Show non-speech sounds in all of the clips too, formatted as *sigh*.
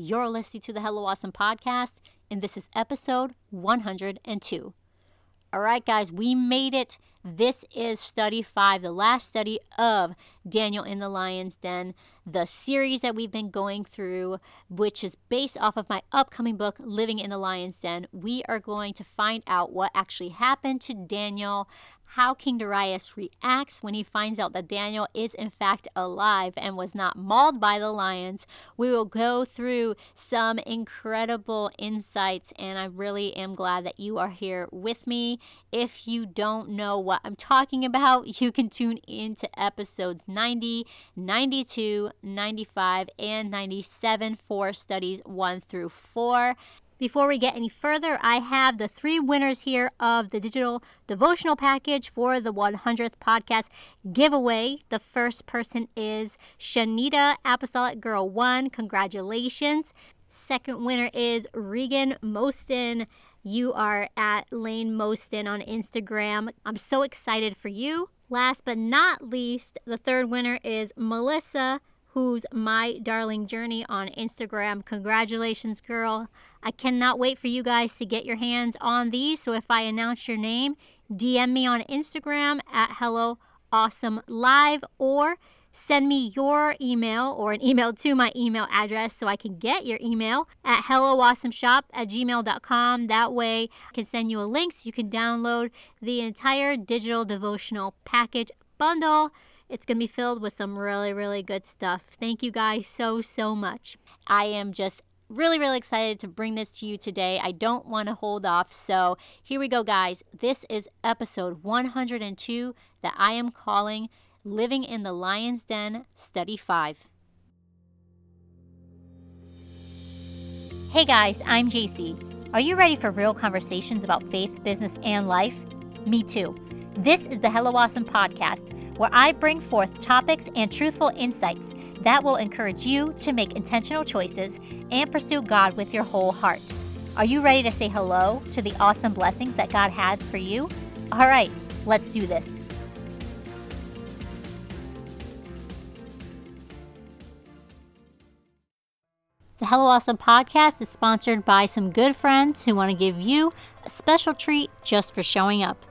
You're listening to the Hello Awesome podcast, and this is episode 102. All right, guys, we made it. This is study five, the last study of Daniel in the Lion's Den, the series that we've been going through, which is based off of my upcoming book, Living in the Lion's Den. We are going to find out what actually happened to Daniel, how King Darius reacts when he finds out that Daniel is in fact alive and was not mauled by the lions. We will go through some incredible insights, and I really am glad that you are here with me. If you don't know what I'm talking about, *laughs* you can tune in to episodes 90, 92, 95, and 97 for studies 1 through 4. Before we get any further, I have the three winners here of the digital devotional package for the 100th podcast giveaway. The first person is Shanita Apostolic Girl 1. Congratulations. Second winner is Regan Moston. You are at Lane Moston on Instagram. I'm so excited for you. Last but not least, the third winner is Melissa who's my darling journey on Instagram. Congratulations, girl. I cannot wait for you guys to get your hands on these. So if I announce your name, DM me on Instagram at Hello Awesome Live or send me your email or an email to my email address so I can get your email at helloawesomeshop at gmail.com. That way I can send you a link so you can download the entire digital devotional package bundle. It's going to be filled with some really, really good stuff. Thank you guys so, so much. I am just really, really excited to bring this to you today. I don't want to hold off. So here we go, guys. This is episode 102 that I am calling Living in the Lion's Den, Study 5. Hey guys, I'm JC. Are you ready for real conversations about faith, business, and life? Me too. This is the Hello Awesome podcast where I bring forth topics and truthful insights that will encourage you to make intentional choices and pursue God with your whole heart. Are you ready to say hello to the awesome blessings that God has for you? All right, let's do this. The Hello Awesome podcast is sponsored by some good friends who want to give you a special treat just for showing up.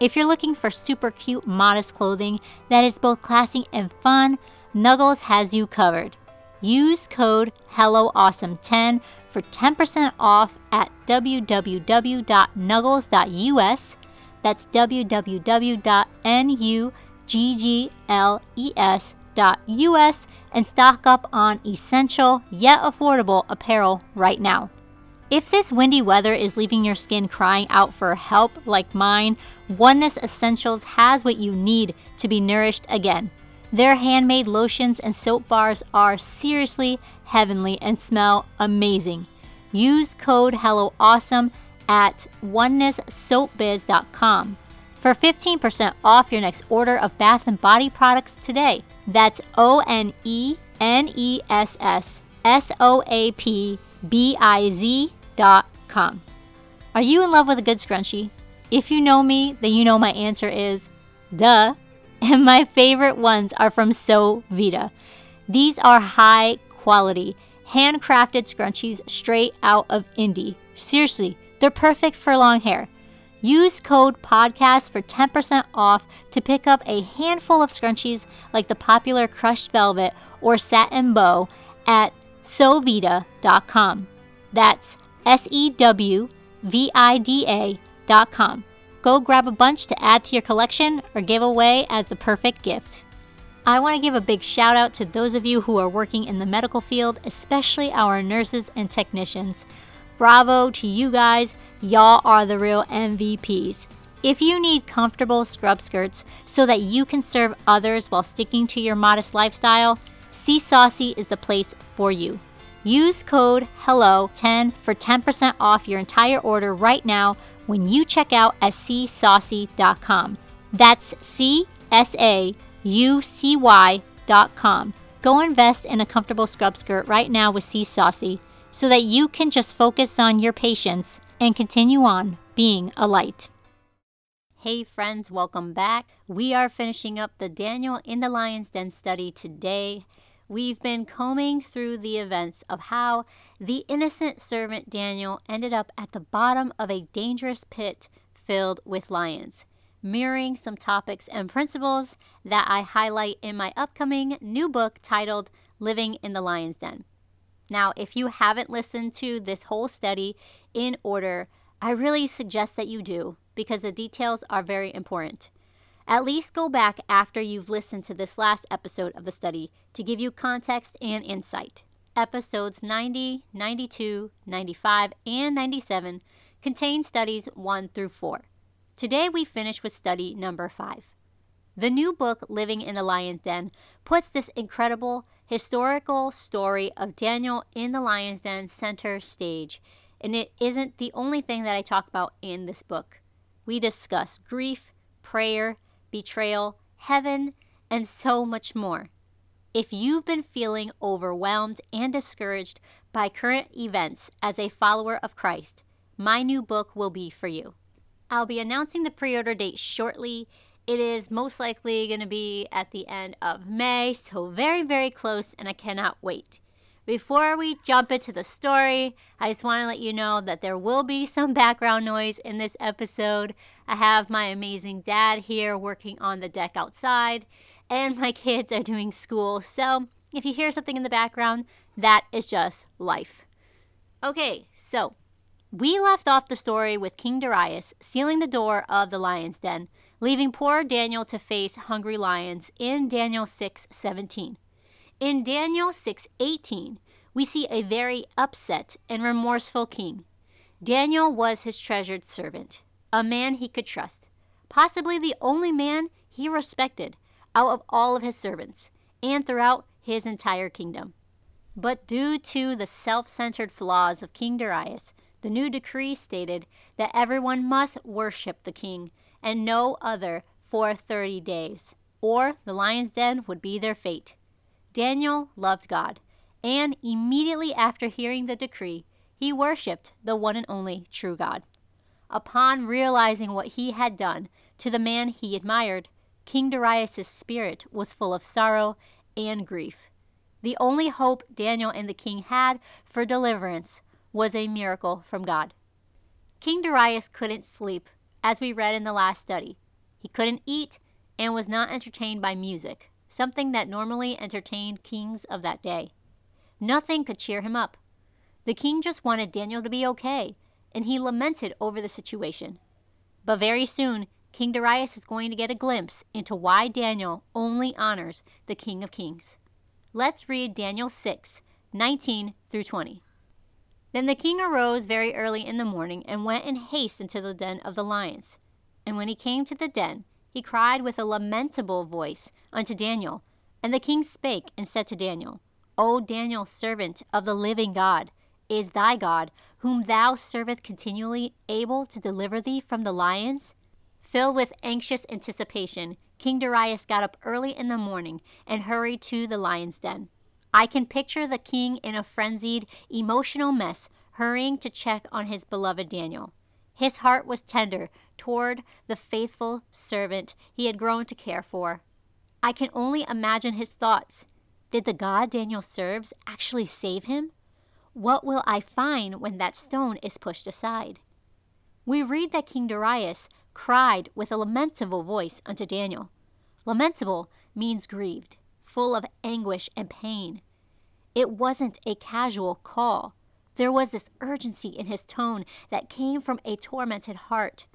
If you're looking for super cute, modest clothing that is both classy and fun, Nuggles has you covered. Use code HelloAwesome10 for 10% off at www.nuggles.us. That's www.nuggles.us and stock up on essential yet affordable apparel right now. If this windy weather is leaving your skin crying out for help like mine, Oneness Essentials has what you need to be nourished again. Their handmade lotions and soap bars are seriously heavenly and smell amazing. Use code HelloAwesome at onenesssoapbiz.com for 15% off your next order of bath and body products today. That's O N E N E S S S O A P biz.com. Are you in love with a good scrunchie? If you know me, then you know my answer is duh. And my favorite ones are from Sew Vida. These are high quality, handcrafted scrunchies straight out of Indy. Seriously, they're perfect for long hair. Use code PODCAST for 10% off to pick up a handful of scrunchies like the popular crushed velvet or satin bow at sewvida.com. That's S E W V I D A.com. Go grab a bunch to add to your collection or give away as the perfect gift. I want to give a big shout out to those of you who are working in the medical field, especially our nurses and technicians. Bravo to you guys, y'all are the real MVPs. If you need comfortable scrub skirts so that you can serve others while sticking to your modest lifestyle, See Saucy is the place for you. Use code HELLO10 for 10% off your entire order right now when you check out at csaucy.com. That's C S A U C Y.com. Go invest in a comfortable scrub skirt right now with See Saucy so that you can just focus on your patients and continue on being a light. Hey, friends, welcome back. We are finishing up the Daniel in the Lion's Den study today. we've been combing through the events of how the innocent servant Daniel ended up at the bottom of a dangerous pit filled with lions, mirroring some topics and principles that I highlight in my upcoming new book titled Living in the Lion's Den. Now, if you haven't listened to this whole study in order, I really suggest that you do because the details are very important. At least go back after you've listened to this last episode of the study to give you context and insight. Episodes 90, 92, 95, and 97 contain studies 1 through 4. Today we finish with study number 5. The new book, Living in the Lion's Den, puts this incredible historical story of Daniel in the Lion's Den center stage, and it isn't the only thing that I talk about in this book. We discuss grief, prayer, betrayal, heaven, and so much more. If you've been feeling overwhelmed and discouraged by current events as a follower of Christ, my new book will be for you. I'll be announcing the pre order date shortly. It is most likely going to be at the end of May, so very, very close, and I cannot wait. Before we jump into the story, I just want to let you know that there will be some background noise in this episode. I have my amazing dad here working on the deck outside, and my kids are doing school. So if you hear something in the background, that is just life. Okay, so we left off the story with King Darius sealing the door of the lion's den, leaving poor Daniel to face hungry lions in Daniel 6:17. In Daniel 6:18, we see a very upset and remorseful king. Daniel was his treasured servant, a man he could trust, possibly the only man he respected out of all of his servants and throughout his entire kingdom. But due to the self centered flaws of King Darius, the new decree stated that everyone must worship the king and no other for 30 days, or the lion's den would be their fate. Daniel loved God, and immediately after hearing the decree, he worshiped the one and only true God. Upon realizing what he had done to the man he admired, King Darius' spirit was full of sorrow and grief. The only hope Daniel and the king had for deliverance was a miracle from God. King Darius couldn't sleep, as we read in the last study. He couldn't eat and was not entertained by music, something that normally entertained kings of that day. Nothing could cheer him up. The king just wanted Daniel to be okay, and he lamented over the situation. But very soon, King Darius is going to get a glimpse into why Daniel only honors the King of Kings. Let's read Daniel 6 19 through 20. Then the king arose very early in the morning and went in haste into the den of the lions. And when he came to the den, he cried with a lamentable voice unto Daniel. And the king spake and said to Daniel, O Daniel, servant of the living God, is thy God, whom thou servest continually, able to deliver thee from the lions? Filled with anxious anticipation, King Darius got up early in the morning and hurried to the lion's den. I can picture the king in a frenzied, emotional mess, hurrying to check on his beloved Daniel. His heart was tender toward the faithful servant he had grown to care for. I can only imagine his thoughts. Did the God Daniel serves actually save him? What will I find when that stone is pushed aside? We read that King Darius cried with a lamentable voice unto Daniel. Lamentable means grieved, full of anguish and pain. It wasn't a casual call. There was this urgency in his tone that came from a tormented heart.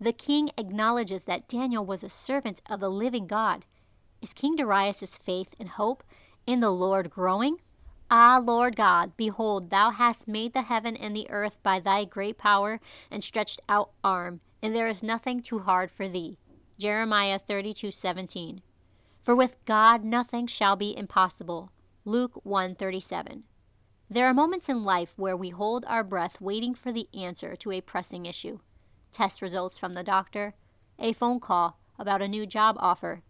The king acknowledges that Daniel was a servant of the living God. Is King Darius' faith and hope in the Lord growing? Ah, Lord God, behold, thou hast made the heaven and the earth by thy great power and stretched out arm, and there is nothing too hard for thee. Jeremiah 32:17. For with God nothing shall be impossible. Luke 1:37. There are moments in life where we hold our breath waiting for the answer to a pressing issue. Test results from the doctor, a phone call about a new job offer,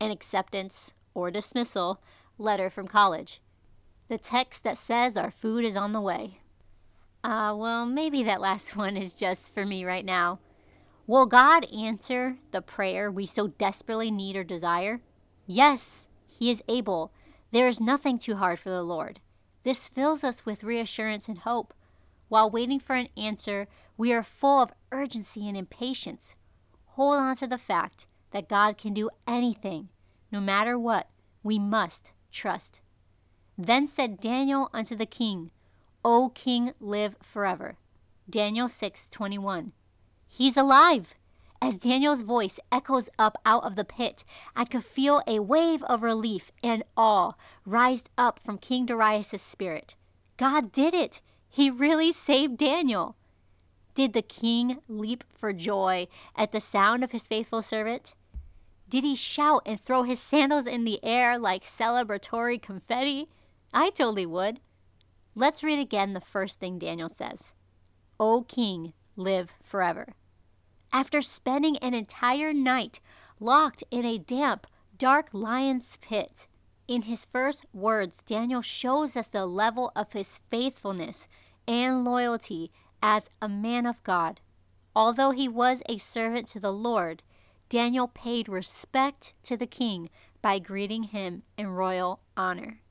an acceptance or dismissal letter from college, the text that says our food is on the way. Ah, uh, well, maybe that last *laughs* one is just for me right now. Will God answer the prayer we so desperately need or desire? Yes, He is able There is nothing too hard for the Lord. This fills us with reassurance and hope. While waiting for an answer, we are full of urgency and impatience. Hold on to the fact that God can do anything, no matter what. We must trust. Then said Daniel unto the king, O king, live forever. Daniel 6:21. He's alive. As Daniel's voice echoes up out of the pit, I could feel a wave of relief and awe rise up from King Darius' spirit. God did it. He really saved Daniel. Did the king leap for joy at the sound of his faithful servant? Did he shout and throw his sandals in the air like celebratory confetti? I totally would. Let's read again the first thing Daniel says O king, live forever after spending an entire night locked in a damp, dark lion's pit. In his first words, Daniel shows us the level of his faithfulness and loyalty as a man of God. Although he was a servant to the Lord, Daniel paid respect to the king by greeting him in royal honor.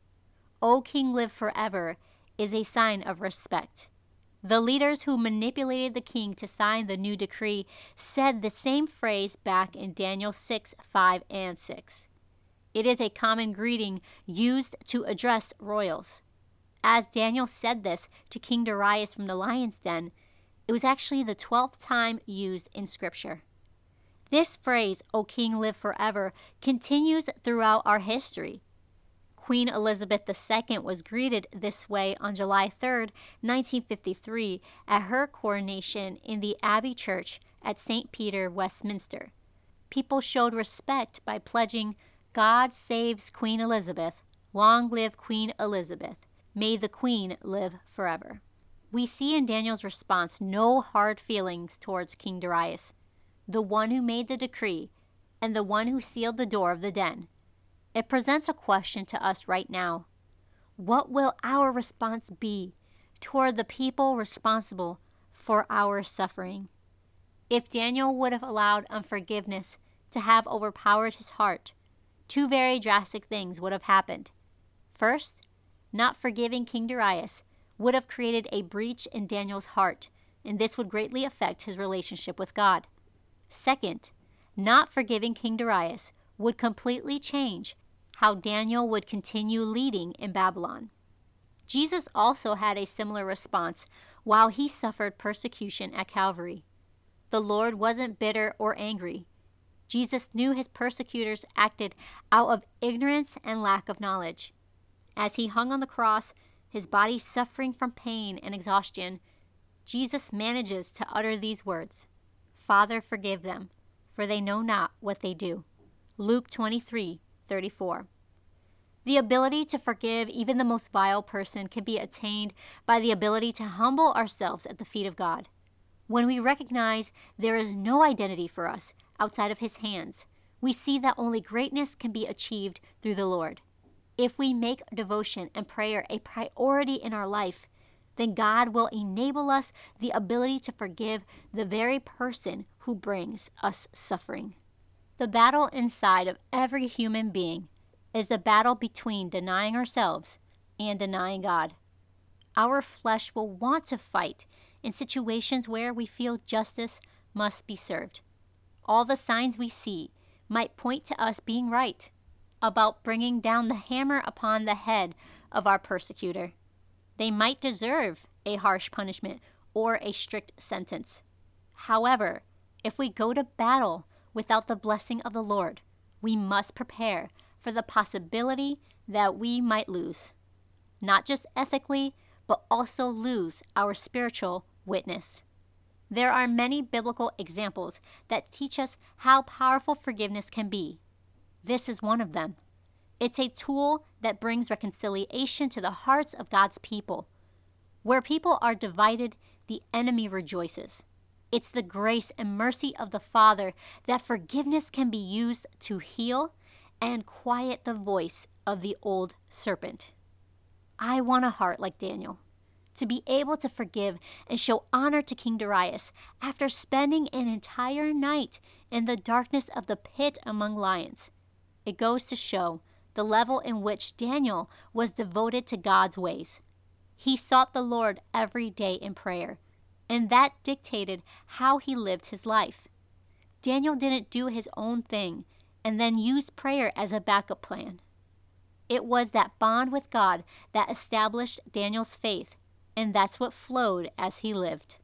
O King, live forever is a sign of respect. The leaders who manipulated the king to sign the new decree said the same phrase back in Daniel 6 5 and 6. It is a common greeting used to address royals. As Daniel said this to King Darius from the lion's den, it was actually the 12th time used in Scripture. This phrase, O King, live forever, continues throughout our history. Queen Elizabeth II was greeted this way on July 3, 1953, at her coronation in the Abbey Church at St. Peter, Westminster. People showed respect by pledging, God saves Queen Elizabeth, long live Queen Elizabeth, may the Queen live forever. We see in Daniel's response no hard feelings towards King Darius, the one who made the decree and the one who sealed the door of the den. It presents a question to us right now. What will our response be toward the people responsible for our suffering? If Daniel would have allowed unforgiveness to have overpowered his heart, two very drastic things would have happened. First, not forgiving King Darius would have created a breach in Daniel's heart, and this would greatly affect his relationship with God. Second, not forgiving King Darius would completely change how Daniel would continue leading in Babylon. Jesus also had a similar response while he suffered persecution at Calvary. The Lord wasn't bitter or angry. Jesus knew his persecutors acted out of ignorance and lack of knowledge. As he hung on the cross, his body suffering from pain and exhaustion, Jesus manages to utter these words Father, forgive them, for they know not what they do. Luke 23 34. The ability to forgive even the most vile person can be attained by the ability to humble ourselves at the feet of God. When we recognize there is no identity for us outside of His hands, we see that only greatness can be achieved through the Lord. If we make devotion and prayer a priority in our life, then God will enable us the ability to forgive the very person who brings us suffering. The battle inside of every human being is the battle between denying ourselves and denying God. Our flesh will want to fight in situations where we feel justice must be served. All the signs we see might point to us being right about bringing down the hammer upon the head of our persecutor. They might deserve a harsh punishment or a strict sentence. However, if we go to battle without the blessing of the Lord, we must prepare for the possibility that we might lose, not just ethically, but also lose our spiritual witness. There are many biblical examples that teach us how powerful forgiveness can be. This is one of them. It's a tool that brings reconciliation to the hearts of God's people. Where people are divided, the enemy rejoices. It's the grace and mercy of the Father that forgiveness can be used to heal and quiet the voice of the old serpent. I want a heart like Daniel, to be able to forgive and show honor to King Darius after spending an entire night in the darkness of the pit among lions. It goes to show the level in which Daniel was devoted to God's ways. He sought the Lord every day in prayer, and that dictated how he lived his life. Daniel didn't do his own thing and then use prayer as a backup plan. It was that bond with God that established Daniel's faith, and that's what flowed as he lived.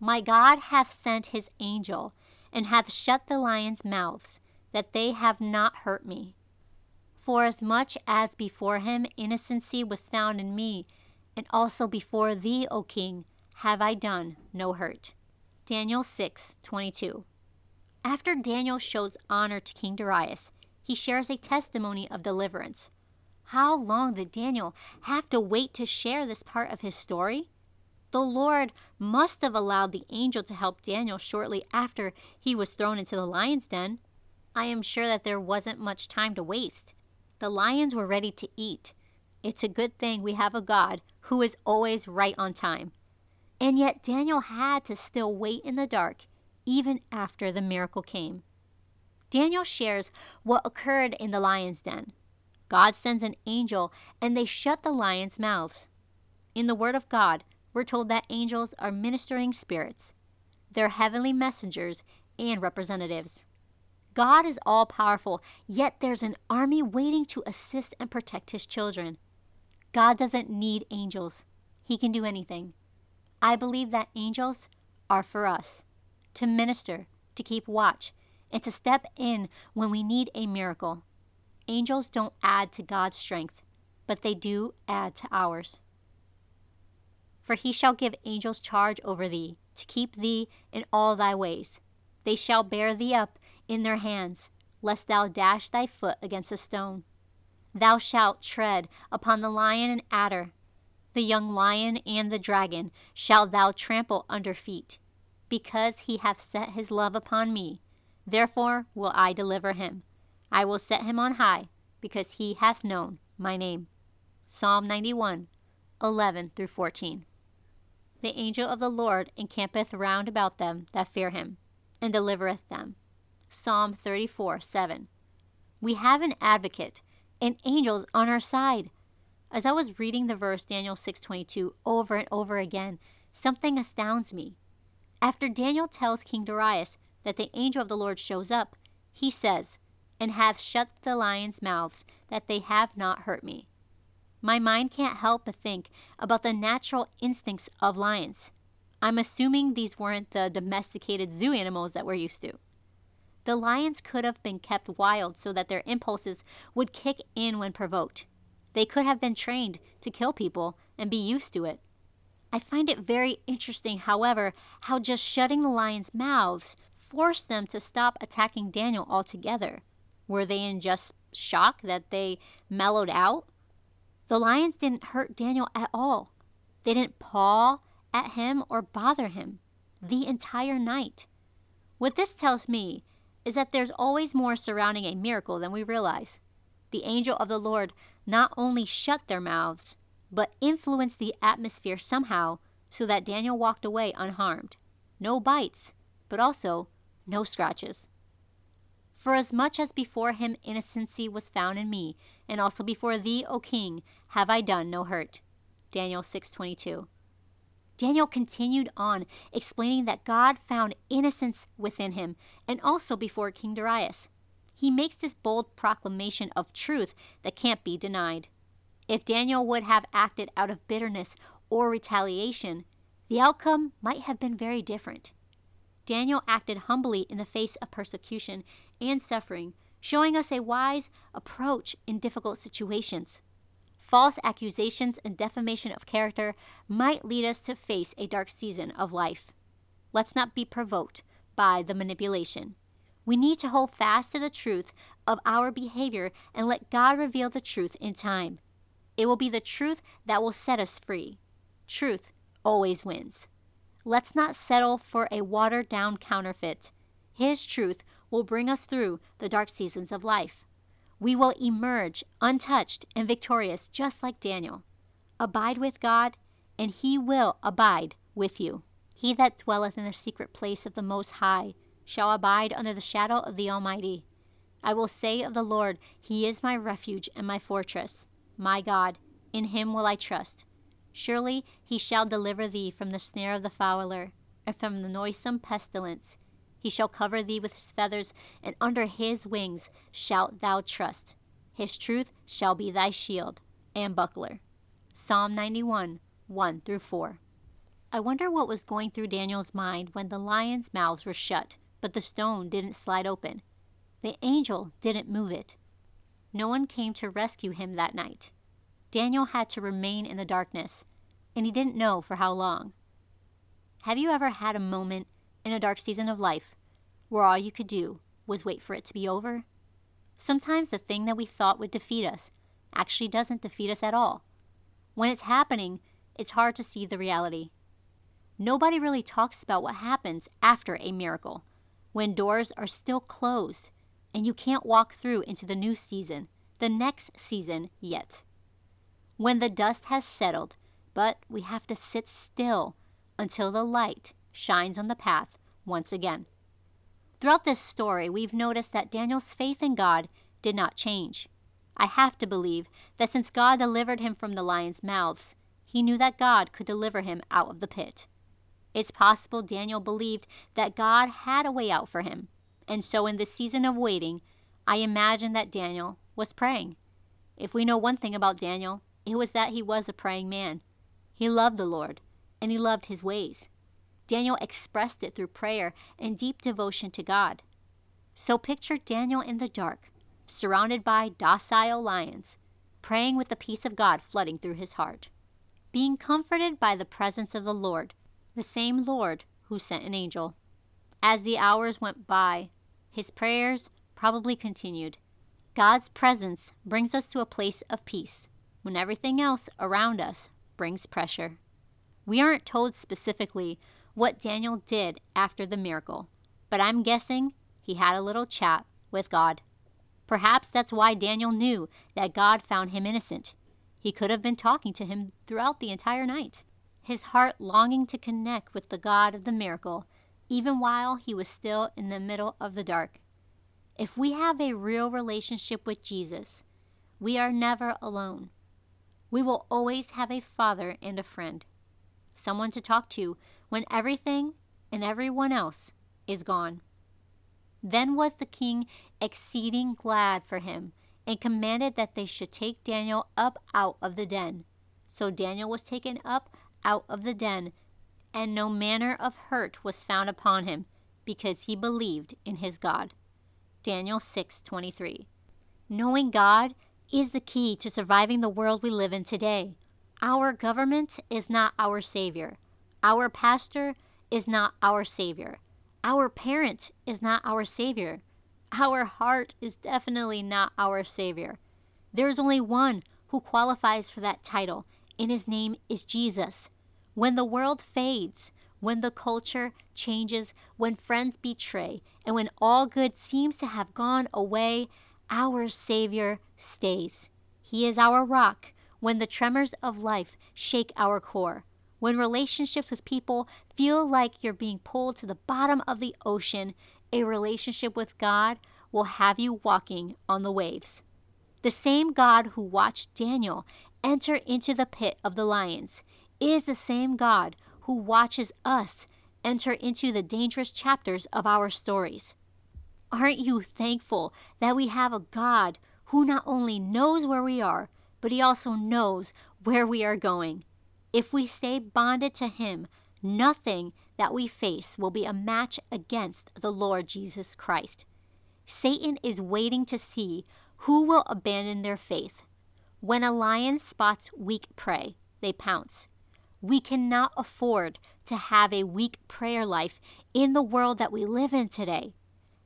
My God hath sent his angel, and hath shut the lions' mouths, that they have not hurt me. For as much as before him innocency was found in me, and also before thee, O king, have I done no hurt. Daniel 6 22. After Daniel shows honor to King Darius, he shares a testimony of deliverance. How long did Daniel have to wait to share this part of his story? The Lord must have allowed the angel to help Daniel shortly after he was thrown into the lion's den. I am sure that there wasn't much time to waste. The lions were ready to eat. It's a good thing we have a God who is always right on time. And yet Daniel had to still wait in the dark even after the miracle came. Daniel shares what occurred in the lion's den. God sends an angel and they shut the lions' mouths. In the Word of God, we're told that angels are ministering spirits. They're heavenly messengers and representatives. God is all powerful, yet there's an army waiting to assist and protect his children. God doesn't need angels, he can do anything. I believe that angels are for us to minister, to keep watch, and to step in when we need a miracle. Angels don't add to God's strength, but they do add to ours. For he shall give angels charge over thee, to keep thee in all thy ways. They shall bear thee up in their hands, lest thou dash thy foot against a stone. Thou shalt tread upon the lion and adder, the young lion and the dragon shalt thou trample under feet because he hath set his love upon me. Therefore will I deliver him. I will set him on high, because he hath known my name. Psalm 91, 11 through 14. The angel of the Lord encampeth round about them that fear him, and delivereth them. Psalm 34, 7. We have an advocate, and angels on our side. As I was reading the verse Daniel 6:22 over and over again, something astounds me. After Daniel tells King Darius that the angel of the Lord shows up, he says, And have shut the lions' mouths, that they have not hurt me. My mind can't help but think about the natural instincts of lions. I'm assuming these weren't the domesticated zoo animals that we're used to. The lions could have been kept wild so that their impulses would kick in when provoked. They could have been trained to kill people and be used to it. I find it very interesting, however, how just shutting the lions' mouths forced them to stop attacking Daniel altogether. Were they in just shock that they mellowed out? The lions didn't hurt Daniel at all. They didn't paw at him or bother him the entire night. What this tells me is that there's always more surrounding a miracle than we realize. The angel of the Lord not only shut their mouths, but influenced the atmosphere somehow so that Daniel walked away unharmed. No bites, but also no scratches. For as much as before him innocency was found in me, and also before thee, O king, have I done no hurt. Daniel 6:22. Daniel continued on, explaining that God found innocence within him, and also before King Darius. He makes this bold proclamation of truth that can't be denied. If Daniel would have acted out of bitterness or retaliation, the outcome might have been very different. Daniel acted humbly in the face of persecution and suffering, showing us a wise approach in difficult situations. False accusations and defamation of character might lead us to face a dark season of life. Let's not be provoked by the manipulation. We need to hold fast to the truth of our behavior and let God reveal the truth in time. It will be the truth that will set us free. Truth always wins. Let's not settle for a watered down counterfeit. His truth will bring us through the dark seasons of life. We will emerge untouched and victorious, just like Daniel. Abide with God, and he will abide with you. He that dwelleth in the secret place of the Most High shall abide under the shadow of the Almighty. I will say of the Lord, He is my refuge and my fortress, my God, in Him will I trust. Surely He shall deliver thee from the snare of the fowler, and from the noisome pestilence. He shall cover thee with his feathers, and under his wings shalt thou trust. His truth shall be thy shield and buckler. Psalm 91, 1 through 4. I wonder what was going through Daniel's mind when the lions' mouths were shut, but the stone didn't slide open. The angel didn't move it. No one came to rescue him that night. Daniel had to remain in the darkness, and he didn't know for how long. Have you ever had a moment in a dark season of life where all you could do was wait for it to be over? Sometimes the thing that we thought would defeat us actually doesn't defeat us at all. When it's happening, it's hard to see the reality. Nobody really talks about what happens after a miracle, when doors are still closed and you can't walk through into the new season, the next season yet. When the dust has settled, but we have to sit still until the light shines on the path once again. Throughout this story, we've noticed that Daniel's faith in God did not change. I have to believe that since God delivered him from the lions' mouths, he knew that God could deliver him out of the pit. It's possible Daniel believed that God had a way out for him, and so in this season of waiting, I imagine that Daniel was praying. If we know one thing about Daniel, it was that he was a praying man. He loved the Lord, and he loved his ways. Daniel expressed it through prayer and deep devotion to God. So picture Daniel in the dark, surrounded by docile lions, praying with the peace of God flooding through his heart, being comforted by the presence of the Lord, the same Lord who sent an angel. As the hours went by, his prayers probably continued. God's presence brings us to a place of peace when everything else around us brings pressure. We aren't told specifically what Daniel did after the miracle, but I'm guessing he had a little chat with God. Perhaps that's why Daniel knew that God found him innocent. He could have been talking to him throughout the entire night, his heart longing to connect with the God of the miracle, even while he was still in the middle of the dark. If we have a real relationship with Jesus, we are never alone. We will always have a father and a friend someone to talk to when everything and everyone else is gone. Then was the king exceeding glad for him, and commanded that they should take Daniel up out of the den. So Daniel was taken up out of the den, and no manner of hurt was found upon him, because he believed in his God. Daniel 6:23. Knowing God is the key to surviving the world we live in today. Our government is not our Savior. Our pastor is not our Savior. Our parent is not our Savior. Our heart is definitely not our Savior. There is only one who qualifies for that title, and his name is Jesus. When the world fades, when the culture changes, when friends betray, and when all good seems to have gone away, our Savior stays. He is our rock, when the tremors of life shake our core, when relationships with people feel like you're being pulled to the bottom of the ocean, a relationship with God will have you walking on the waves. The same God who watched Daniel enter into the pit of the lions is the same God who watches us enter into the dangerous chapters of our stories. Aren't you thankful that we have a God who not only knows where we are, but He also knows where we are going. If we stay bonded to Him, nothing that we face will be a match against the Lord Jesus Christ. Satan is waiting to see who will abandon their faith. When a lion spots weak prey, they pounce. We cannot afford to have a weak prayer life in the world that we live in today.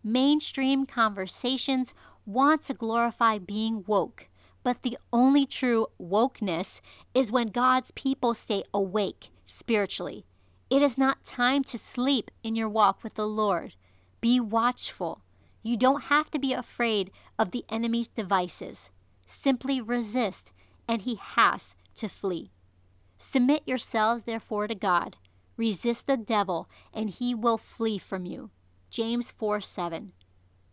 Mainstream conversations want to glorify being woke, but the only true wokeness is when God's people stay awake spiritually. It is not time to sleep in your walk with the Lord. Be watchful. You don't have to be afraid of the enemy's devices. Simply resist, and he has to flee. Submit yourselves, therefore, to God. Resist the devil, and he will flee from you. James 4 7.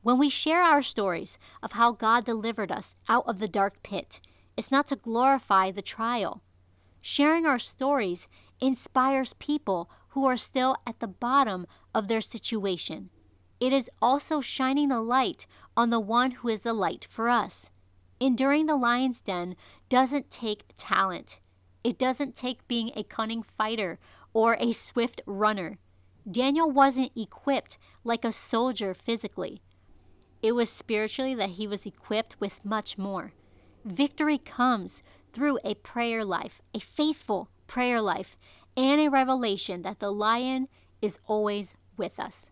When we share our stories of how God delivered us out of the dark pit, it's not to glorify the trial. Sharing our stories inspires people who are still at the bottom of their situation. It is also shining the light on the one who is the light for us. Enduring the lion's den doesn't take talent. It doesn't take being a cunning fighter or a swift runner. Daniel wasn't equipped like a soldier physically. It was spiritually that he was equipped with much more. Victory comes through a prayer life, a faithful prayer life, and a revelation that the lion is always with us.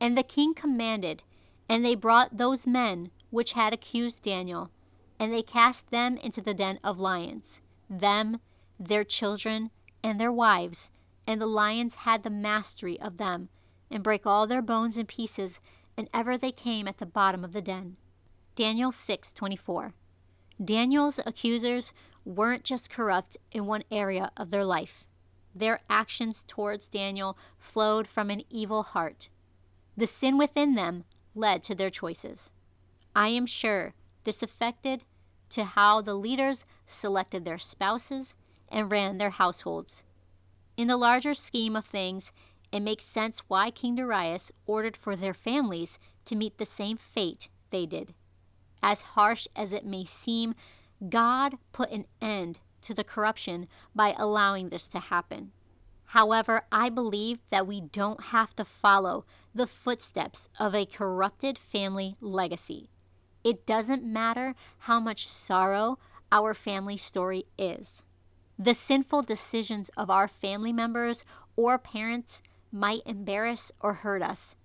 And the king commanded, and they brought those men which had accused Daniel, and they cast them into the den of lions, them, their children, and their wives, and the lions had the mastery of them, and brake all their bones in pieces, and ever they came at the bottom of the den. Daniel 6:24. Daniel's accusers weren't just corrupt in one area of their life. Their actions towards Daniel flowed from an evil heart. The sin within them led to their choices. I am sure this affected to how the leaders selected their spouses and ran their households. In the larger scheme of things, it makes sense why King Darius ordered for their families to meet the same fate they did. As harsh as it may seem, God put an end to the corruption by allowing this to happen. However, I believe that we don't have to follow the footsteps of a corrupted family legacy. It doesn't matter how much sorrow our family story is. The sinful decisions of our family members or parents might embarrass or hurt us.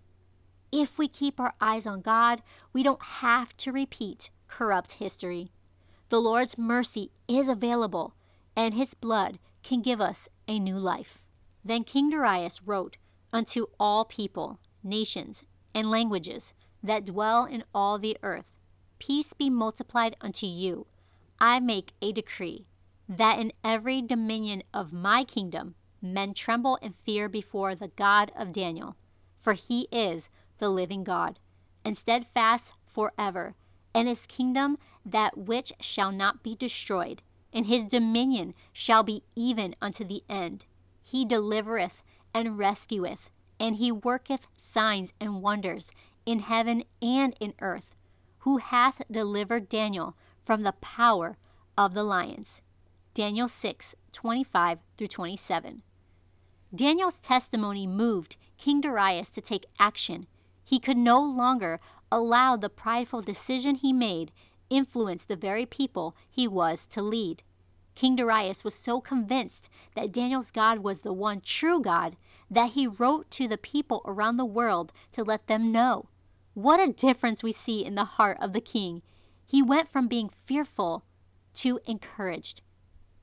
If we keep our eyes on God, we don't have to repeat corrupt history. The Lord's mercy is available, and his blood can give us a new life. Then King Darius wrote unto all people, nations, and languages that dwell in all the earth Peace be multiplied unto you. I make a decree that in every dominion of my kingdom men tremble and fear before the God of Daniel, for he is the living God, and steadfast forever, and his kingdom that which shall not be destroyed, and his dominion shall be even unto the end. He delivereth and rescueth, and he worketh signs and wonders in heaven and in earth, who hath delivered Daniel from the power of the lions. Daniel 6 25 through 27. Daniel's testimony moved King Darius to take action. He could no longer allow the prideful decision he made influence the very people he was to lead. King Darius was so convinced that Daniel's God was the one true God that he wrote to the people around the world to let them know. What a difference we see in the heart of the king. He went from being fearful to encouraged.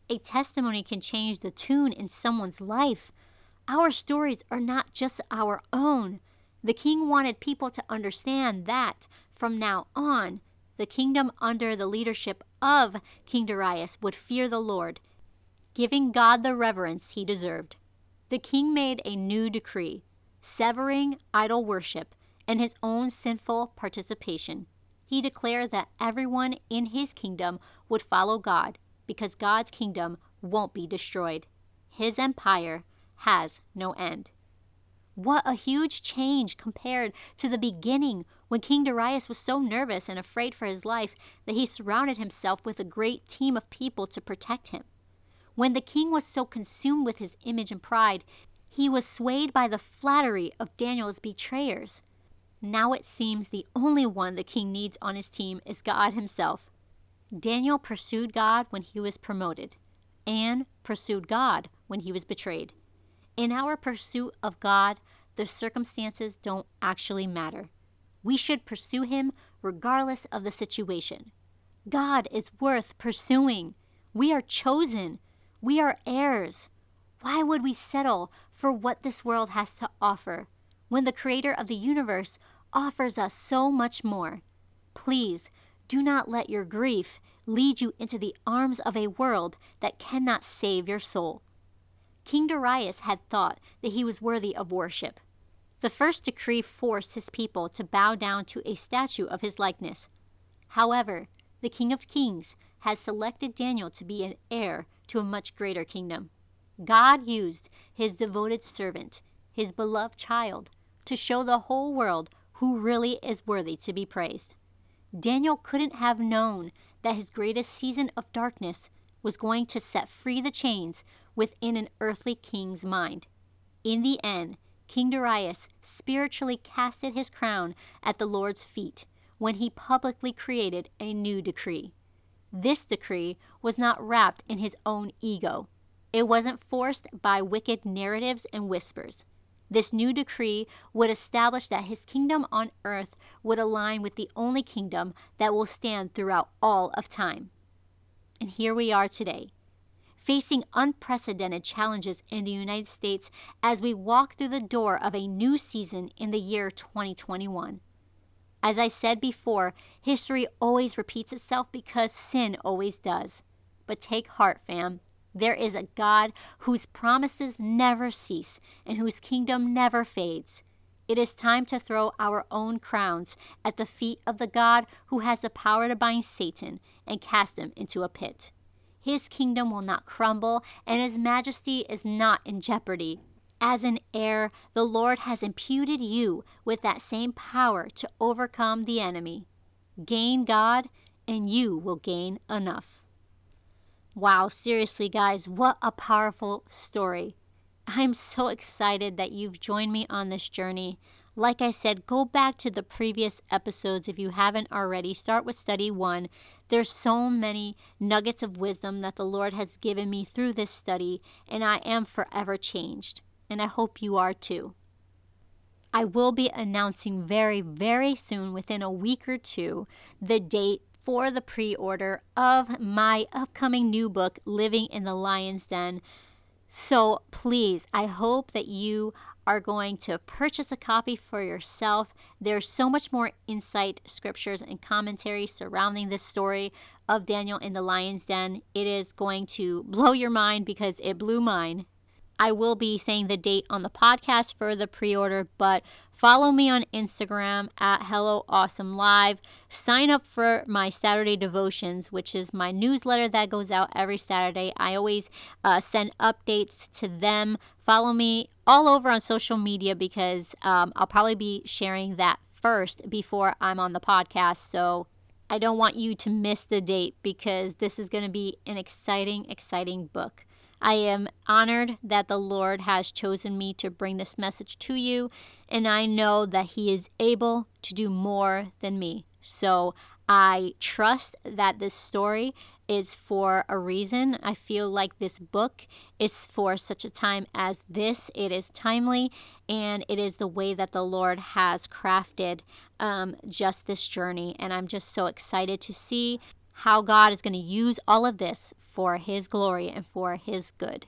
A testimony can change the tune in someone's life. Our stories are not just our own. The king wanted people to understand that from now on, the kingdom under the leadership of King Darius would fear the Lord, giving God the reverence he deserved. The king made a new decree, severing idol worship and his own sinful participation. He declared that everyone in his kingdom would follow God because God's kingdom won't be destroyed. His empire has no end. What a huge change compared to the beginning when King Darius was so nervous and afraid for his life that he surrounded himself with a great team of people to protect him. When the king was so consumed with his image and pride, he was swayed by the flattery of Daniel's betrayers. Now it seems the only one the king needs on his team is God himself. Daniel pursued God when he was promoted, and pursued God when he was betrayed. In our pursuit of God, the circumstances don't actually matter. We should pursue Him regardless of the situation. God is worth pursuing. We are chosen. We are heirs. Why would we settle for what this world has to offer when the Creator of the universe offers us so much more? Please do not let your grief lead you into the arms of a world that cannot save your soul. King Darius had thought that he was worthy of worship. The first decree forced his people to bow down to a statue of his likeness. However, the King of Kings has selected Daniel to be an heir to a much greater kingdom. God used his devoted servant, his beloved child, to show the whole world who really is worthy to be praised. Daniel couldn't have known that his greatest season of darkness was going to set free the chains within an earthly king's mind. In the end, King Darius spiritually casted his crown at the Lord's feet when he publicly created a new decree. This decree was not wrapped in his own ego. It wasn't forced by wicked narratives and whispers. This new decree would establish that his kingdom on earth would align with the only kingdom that will stand throughout all of time. And here we are today, facing unprecedented challenges in the United States as we walk through the door of a new season in the year 2021. As I said before, history always repeats itself because sin always does. But take heart, fam. There is a God whose promises never cease and whose kingdom never fades. It is time to throw our own crowns at the feet of the God who has the power to bind Satan and cast him into a pit. His kingdom will not crumble, and his majesty is not in jeopardy. As an heir, the Lord has imputed you with that same power to overcome the enemy. Gain God, and you will gain enough. Wow, seriously, guys, what a powerful story. I'm so excited that you've joined me on this journey. Like I said, go back to the previous episodes if you haven't already. Start with study one. There's so many nuggets of wisdom that the Lord has given me through this study, and I am forever changed. And I hope you are too. I will be announcing very, very soon, within a week or two, the date for the pre order of my upcoming new book, Living in the Lion's Den. So please, I hope that you are going to purchase a copy for yourself. There's so much more insight, scriptures, and commentary surrounding this story of Daniel in the Lion's Den. It is going to blow your mind because it blew mine. I will be saying the date on the podcast for the pre order, but follow me on Instagram at Hello Awesome Live. Sign up for my Saturday devotions, which is my newsletter that goes out every Saturday. I always uh, send updates to them. Follow me all over on social media because um, I'll probably be sharing that first before I'm on the podcast. So I don't want you to miss the date because this is going to be an exciting, exciting book. I am honored that the Lord has chosen me to bring this message to you, and I know that He is able to do more than me. So I trust that this story is for a reason. I feel like this book is for such a time as this. It is timely and it is the way that the Lord has crafted um, just this journey. And I'm just so excited to see how God is going to use all of this for His glory and for His good.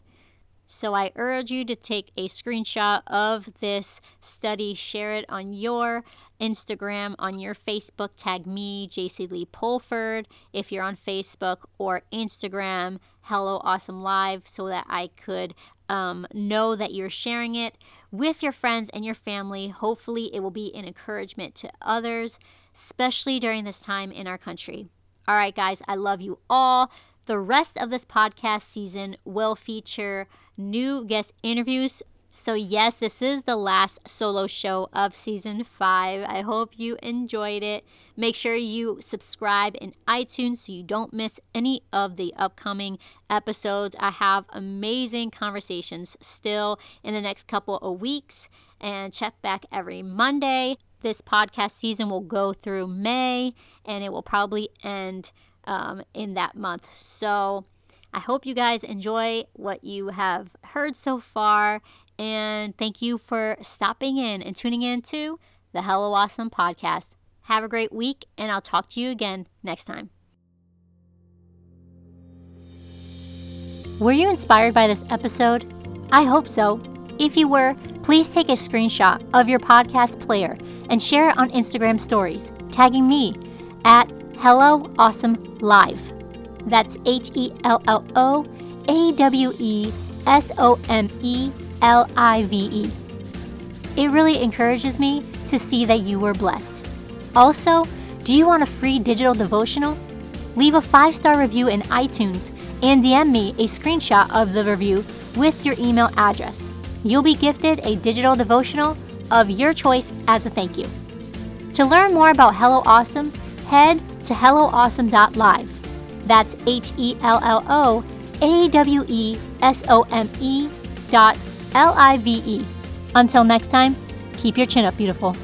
So I urge you to take a screenshot of this study, share it on your Instagram, on your Facebook, tag me, JC Lee Pulford, if you're on Facebook or Instagram, Hello Awesome Live, so that I could um, know that you're sharing it with your friends and your family. Hopefully, it will be an encouragement to others, especially during this time in our country. All right, guys, I love you all. The rest of this podcast season will feature new guest interviews. So, yes, this is the last solo show of season five. I hope you enjoyed it. Make sure you subscribe in iTunes so you don't miss any of the upcoming episodes. I have amazing conversations still in the next couple of weeks. And check back every Monday. This podcast season will go through May and it will probably end um, in that month. So I hope you guys enjoy what you have heard so far. And thank you for stopping in and tuning in to the Hello Awesome podcast. Have a great week, and I'll talk to you again next time. Were you inspired by this episode? I hope so. If you were, please take a screenshot of your podcast player and share it on Instagram stories, tagging me at Hello Awesome Live. That's H E L L O A W E S O M E L I V E. It really encourages me to see that you were blessed. Also, do you want a free digital devotional? Leave a five star review in iTunes and DM me a screenshot of the review with your email address. You'll be gifted a digital devotional of your choice as a thank you. To learn more about Hello Awesome, head to helloawesome.live. That's H E L L O A W E S O M E dot L I V E. Until next time, keep your chin up, beautiful.